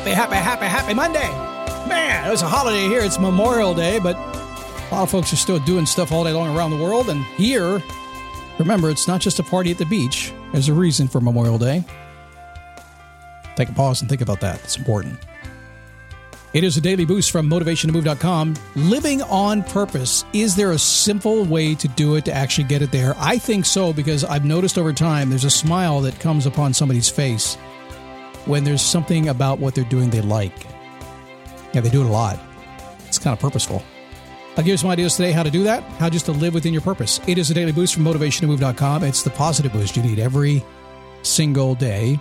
Happy, happy, happy, happy Monday. Man, it was a holiday here. It's Memorial Day, but a lot of folks are still doing stuff all day long around the world. And here, remember, it's not just a party at the beach. There's a reason for Memorial Day. Take a pause and think about that. It's important. It is a daily boost from motivationtomove.com. Living on purpose. Is there a simple way to do it to actually get it there? I think so because I've noticed over time there's a smile that comes upon somebody's face when there's something about what they're doing they like. Yeah, they do it a lot. It's kind of purposeful. I'll give you some ideas today how to do that, how just to live within your purpose. It is a daily boost from motivationtomove.com. It's the positive boost you need every single day.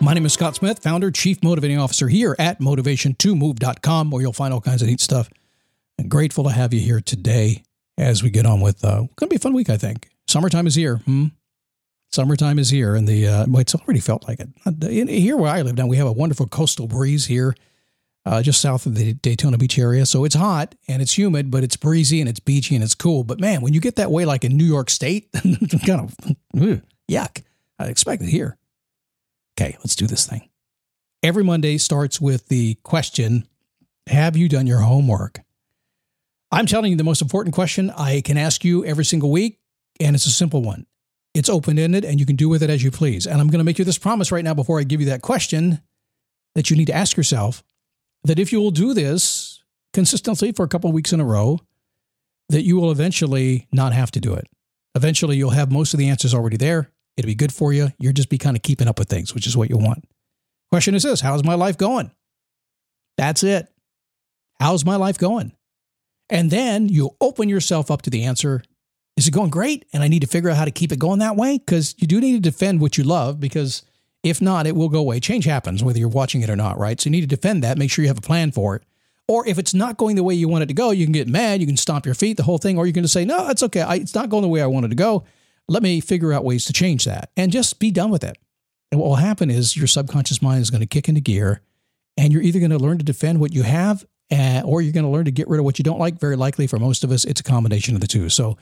My name is Scott Smith, founder, chief motivating officer here at motivation2move.com, where you'll find all kinds of neat stuff. And grateful to have you here today as we get on with uh, going to be a fun week, I think. Summertime is here. Hmm? Summertime is here, and the uh, well, it's already felt like it. In, here where I live now, we have a wonderful coastal breeze here, uh, just south of the Daytona Beach area. So it's hot and it's humid, but it's breezy and it's beachy and it's cool. But man, when you get that way, like in New York State, kind of yuck. I expect it here. Okay, let's do this thing. Every Monday starts with the question Have you done your homework? I'm telling you the most important question I can ask you every single week, and it's a simple one. It's open ended and you can do with it as you please. And I'm going to make you this promise right now before I give you that question that you need to ask yourself that if you will do this consistently for a couple of weeks in a row, that you will eventually not have to do it. Eventually, you'll have most of the answers already there. It'll be good for you. You'll just be kind of keeping up with things, which is what you want. Question is this How's my life going? That's it. How's my life going? And then you open yourself up to the answer is it going great? And I need to figure out how to keep it going that way because you do need to defend what you love because if not, it will go away. Change happens whether you're watching it or not, right? So you need to defend that, make sure you have a plan for it. Or if it's not going the way you want it to go, you can get mad, you can stomp your feet, the whole thing, or you can just say, no, it's okay. I, it's not going the way I wanted to go. Let me figure out ways to change that and just be done with it. And what will happen is your subconscious mind is going to kick into gear and you're either going to learn to defend what you have uh, or you're going to learn to get rid of what you don't like. Very likely for most of us, it's a combination of the two. So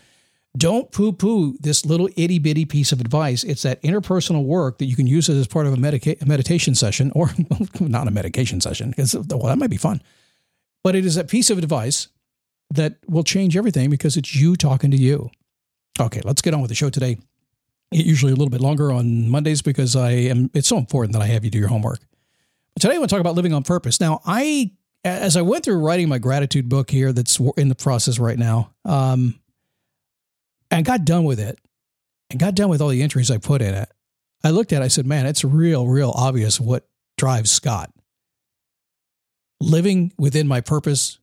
don't poo poo this little itty bitty piece of advice. It's that interpersonal work that you can use as part of a, medica- a meditation session or not a medication session because well, that might be fun. But it is a piece of advice that will change everything because it's you talking to you. Okay, let's get on with the show today. Usually a little bit longer on Mondays because I am. It's so important that I have you do your homework. But today I want to talk about living on purpose. Now, I as I went through writing my gratitude book here, that's in the process right now. Um, and got done with it and got done with all the entries I put in it, I looked at it, I said, man, it's real, real obvious what drives Scott. Living within my purpose,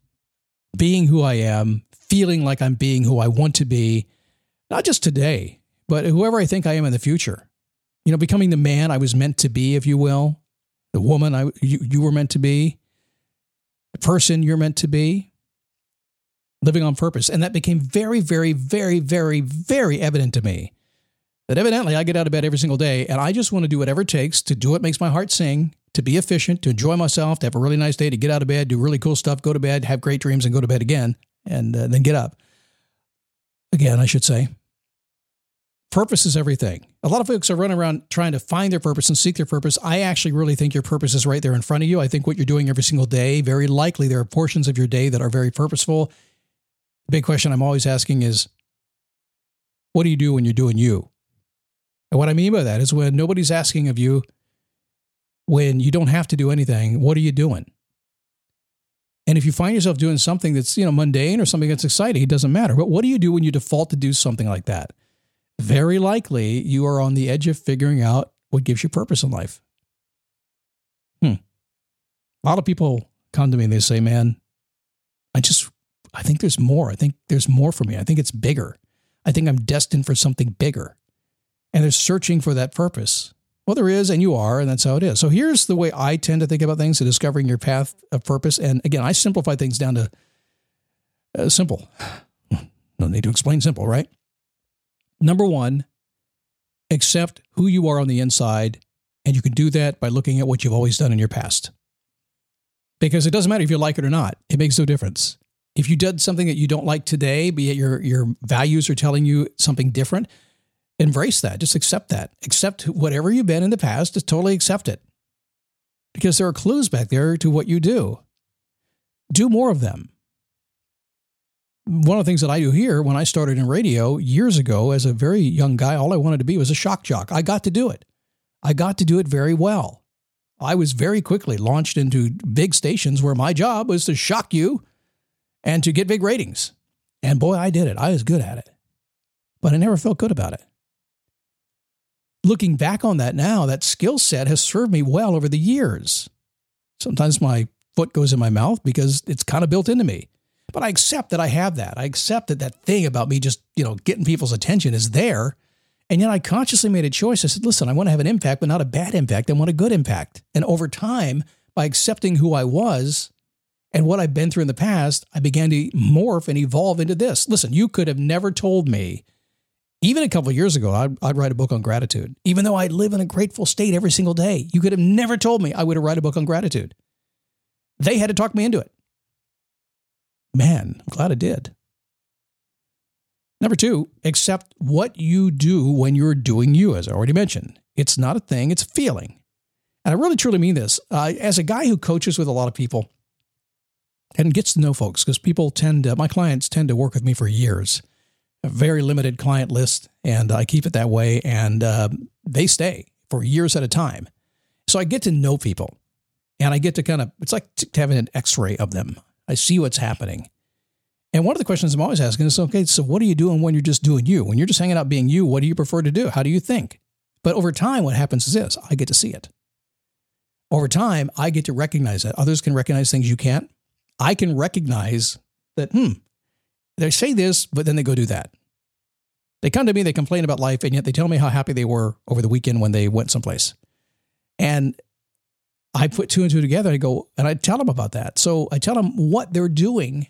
being who I am, feeling like I'm being who I want to be, not just today, but whoever I think I am in the future. You know, becoming the man I was meant to be, if you will, the woman I you, you were meant to be, the person you're meant to be living on purpose. And that became very, very, very, very, very evident to me that evidently I get out of bed every single day and I just want to do whatever it takes to do what makes my heart sing, to be efficient, to enjoy myself, to have a really nice day, to get out of bed, do really cool stuff, go to bed, have great dreams, and go to bed again, and uh, then get up. Again, I should say. Purpose is everything. A lot of folks are running around trying to find their purpose and seek their purpose. I actually really think your purpose is right there in front of you. I think what you're doing every single day, very likely there are portions of your day that are very purposeful the big question I'm always asking is what do you do when you're doing you? And what I mean by that is when nobody's asking of you, when you don't have to do anything, what are you doing? And if you find yourself doing something that's, you know, mundane or something that's exciting, it doesn't matter. But what do you do when you default to do something like that? Very likely you are on the edge of figuring out what gives you purpose in life. Hmm. A lot of people come to me and they say, man, I just, I think there's more. I think there's more for me. I think it's bigger. I think I'm destined for something bigger. And they're searching for that purpose. Well, there is, and you are, and that's how it is. So here's the way I tend to think about things to discovering your path of purpose. And again, I simplify things down to uh, simple. No need to explain simple, right? Number one, accept who you are on the inside. And you can do that by looking at what you've always done in your past. Because it doesn't matter if you like it or not, it makes no difference. If you did something that you don't like today, be it your, your values are telling you something different, embrace that. Just accept that. Accept whatever you've been in the past, just totally accept it. Because there are clues back there to what you do. Do more of them one of the things that I do here when I started in radio years ago as a very young guy, all I wanted to be was a shock jock. I got to do it. I got to do it very well. I was very quickly launched into big stations where my job was to shock you and to get big ratings. And boy, I did it. I was good at it. But I never felt good about it. Looking back on that now, that skill set has served me well over the years. Sometimes my foot goes in my mouth because it's kind of built into me. But I accept that I have that. I accept that that thing about me just, you know, getting people's attention is there. And yet I consciously made a choice. I said, listen, I want to have an impact, but not a bad impact. I want a good impact. And over time, by accepting who I was and what I've been through in the past, I began to morph and evolve into this. Listen, you could have never told me, even a couple years ago, I'd, I'd, write a book on gratitude. Even though I live in a grateful state every single day, you could have never told me I would have write a book on gratitude. They had to talk me into it. Man, I'm glad I did. Number two, accept what you do when you're doing you, as I already mentioned. It's not a thing, it's a feeling. And I really truly mean this. Uh, as a guy who coaches with a lot of people and gets to know folks, because people tend to, my clients tend to work with me for years, a very limited client list, and I keep it that way. And uh, they stay for years at a time. So I get to know people and I get to kind of, it's like having an x ray of them. I see what's happening. And one of the questions I'm always asking is okay, so what are you doing when you're just doing you? When you're just hanging out being you, what do you prefer to do? How do you think? But over time, what happens is this I get to see it. Over time, I get to recognize that. Others can recognize things you can't. I can recognize that, hmm, they say this, but then they go do that. They come to me, they complain about life, and yet they tell me how happy they were over the weekend when they went someplace. And I put two and two together. I go and I tell them about that. So I tell them what they're doing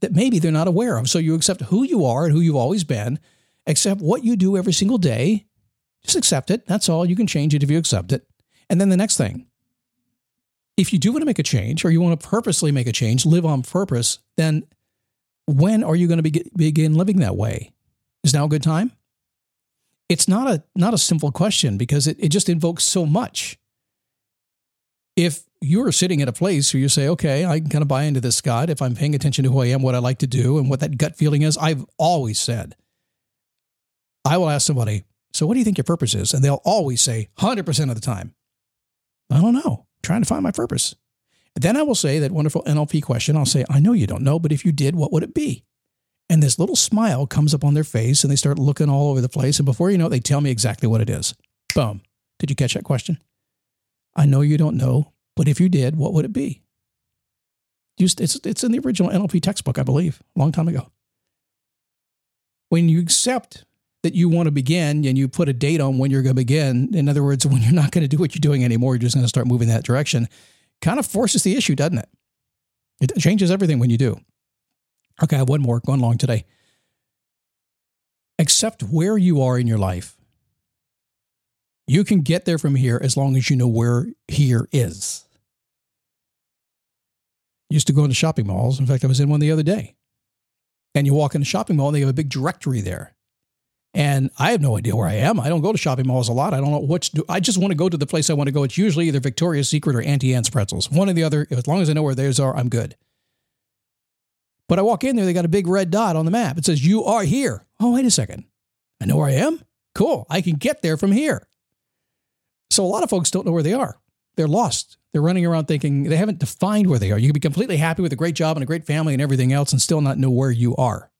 that maybe they're not aware of. So you accept who you are and who you've always been, accept what you do every single day. Just accept it. That's all. You can change it if you accept it. And then the next thing if you do want to make a change or you want to purposely make a change, live on purpose, then when are you going to be, begin living that way? Is now a good time? It's not a not a simple question because it, it just invokes so much if you're sitting at a place where you say, okay, I can kind of buy into this, Scott, if I'm paying attention to who I am, what I like to do, and what that gut feeling is, I've always said, I will ask somebody, so what do you think your purpose is? And they'll always say, 100% of the time, I don't know, trying to find my purpose. Then I will say that wonderful NLP question. I'll say, I know you don't know, but if you did, what would it be? And this little smile comes up on their face and they start looking all over the place. And before you know it, they tell me exactly what it is. Boom. Did you catch that question? I know you don't know, but if you did, what would it be? It's, in the original NLP textbook, I believe, a long time ago. When you accept that you want to begin and you put a date on when you're going to begin, in other words, when you're not going to do what you're doing anymore, you're just going to start moving that direction, kind of forces the issue, doesn't it? It changes everything when you do. Okay, I have one more going along today. Accept where you are in your life you can get there from here as long as you know where here is. Used to go into shopping malls. In fact, I was in one the other day. And you walk in a shopping mall and they have a big directory there. And I have no idea where I am. I don't go to shopping malls a lot. I don't know what do. I just want to go to the place I want to go. It's usually either Victoria's Secret or Auntie Anne's Pretzels. One or the other. As long as I know where theirs are, I'm good. But I walk in there, they got a big red dot on the map. It says, You are here. Oh, wait a second. I know where I am? Cool. I can get there from here. So a lot of folks don't know where they are. They're lost. They're running around thinking they haven't defined where they are. You can be completely happy with a great job and a great family and everything else and still not know where you are.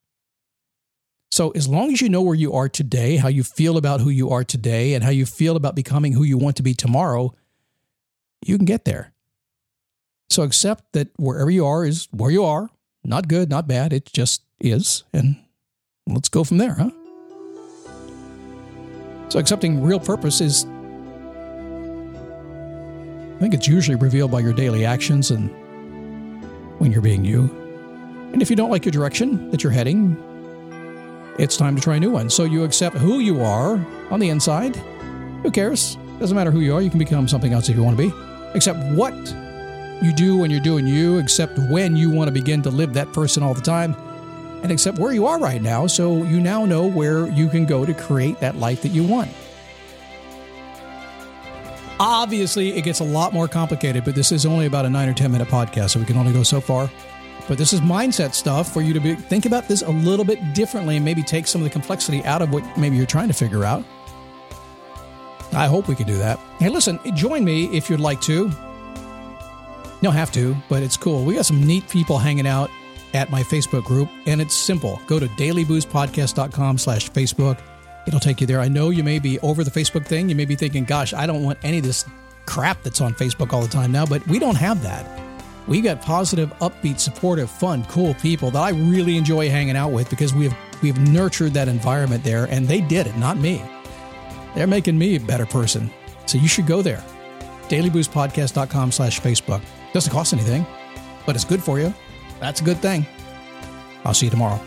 So, as long as you know where you are today, how you feel about who you are today, and how you feel about becoming who you want to be tomorrow, you can get there. So accept that wherever you are is where you are. Not good, not bad. It just is. And let's go from there, huh? So accepting real purpose is, I think it's usually revealed by your daily actions and when you're being you. And if you don't like your direction that you're heading, it's time to try a new one. So you accept who you are on the inside. Who cares? Doesn't matter who you are, you can become something else if you want to be. Except what you do when you're doing you, except when you want to begin to live that person all the time, and except where you are right now so you now know where you can go to create that life that you want. Obviously, it gets a lot more complicated, but this is only about a nine or 10 minute podcast, so we can only go so far. But this is mindset stuff for you to be, think about this a little bit differently and maybe take some of the complexity out of what maybe you're trying to figure out. I hope we can do that. Hey, listen, join me if you'd like to. You don't have to, but it's cool. We got some neat people hanging out at my Facebook group, and it's simple. Go to dailyboostpodcast.com slash Facebook. It'll take you there. I know you may be over the Facebook thing. You may be thinking, gosh, I don't want any of this crap that's on Facebook all the time now, but we don't have that. We got positive, upbeat, supportive, fun, cool people that I really enjoy hanging out with because we have we've nurtured that environment there, and they did it, not me. They're making me a better person. So you should go there. DailyBoostPodcast.com slash Facebook. Doesn't cost anything, but it's good for you. That's a good thing. I'll see you tomorrow.